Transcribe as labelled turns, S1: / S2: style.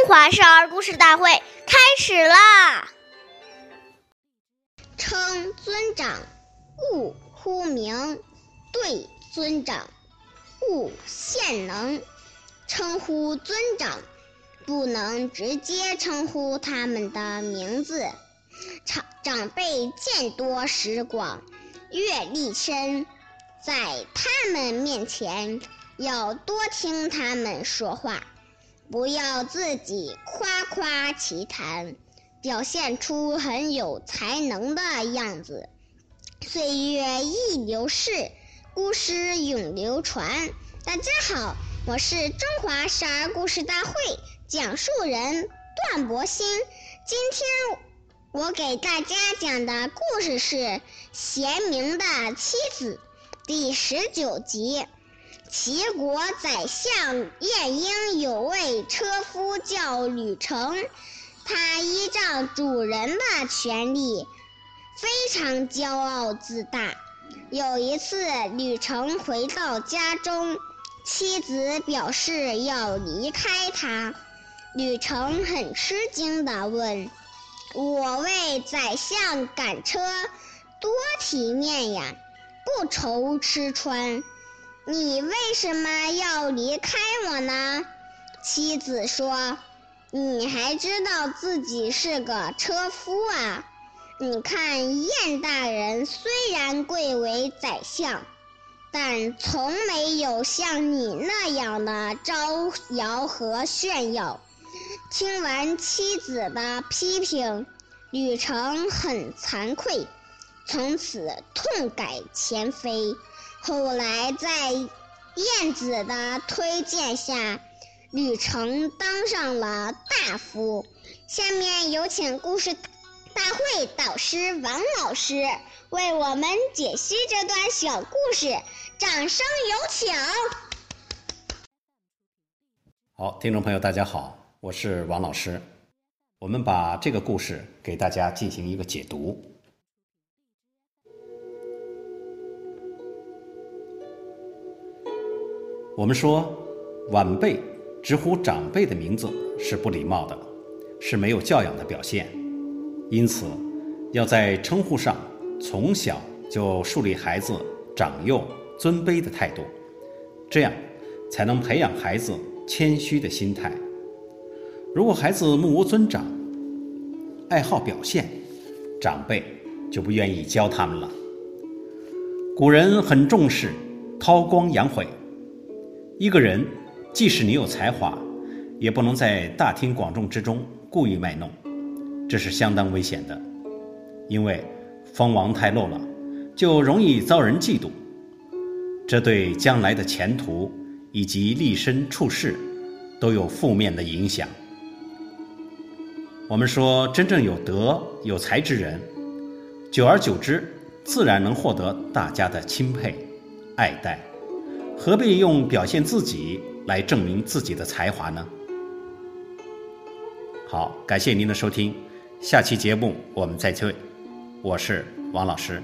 S1: 中华少儿故事大会开始啦！
S2: 称尊长，勿呼名；对尊长，勿献能。称呼尊长，不能直接称呼他们的名字。长长辈见多识广，阅历深，在他们面前要多听他们说话。不要自己夸夸其谈，表现出很有才能的样子。岁月易流逝，故事永流传。大家好，我是中华少儿故事大会讲述人段博鑫。今天我给大家讲的故事是《贤明的妻子》第十九集。齐国宰相晏婴有位车夫叫吕成，他依仗主人的权利，非常骄傲自大。有一次，吕成回到家中，妻子表示要离开他。吕成很吃惊地问：“我为宰相赶车，多体面呀，不愁吃穿。”你为什么要离开我呢？妻子说：“你还知道自己是个车夫啊？你看晏大人虽然贵为宰相，但从没有像你那样的招摇和炫耀。”听完妻子的批评，吕成很惭愧，从此痛改前非。后来，在晏子的推荐下，吕成当上了大夫。下面有请故事大会导师王老师为我们解析这段小故事，掌声有请。
S3: 好，听众朋友，大家好，我是王老师。我们把这个故事给大家进行一个解读。我们说，晚辈直呼长辈的名字是不礼貌的，是没有教养的表现。因此，要在称呼上从小就树立孩子长幼尊卑的态度，这样才能培养孩子谦虚的心态。如果孩子目无尊长，爱好表现，长辈就不愿意教他们了。古人很重视韬光养晦。一个人，即使你有才华，也不能在大庭广众之中故意卖弄，这是相当危险的。因为锋芒太露了，就容易遭人嫉妒，这对将来的前途以及立身处世都有负面的影响。我们说，真正有德有才之人，久而久之，自然能获得大家的钦佩、爱戴。何必用表现自己来证明自己的才华呢？好，感谢您的收听，下期节目我们再会，我是王老师。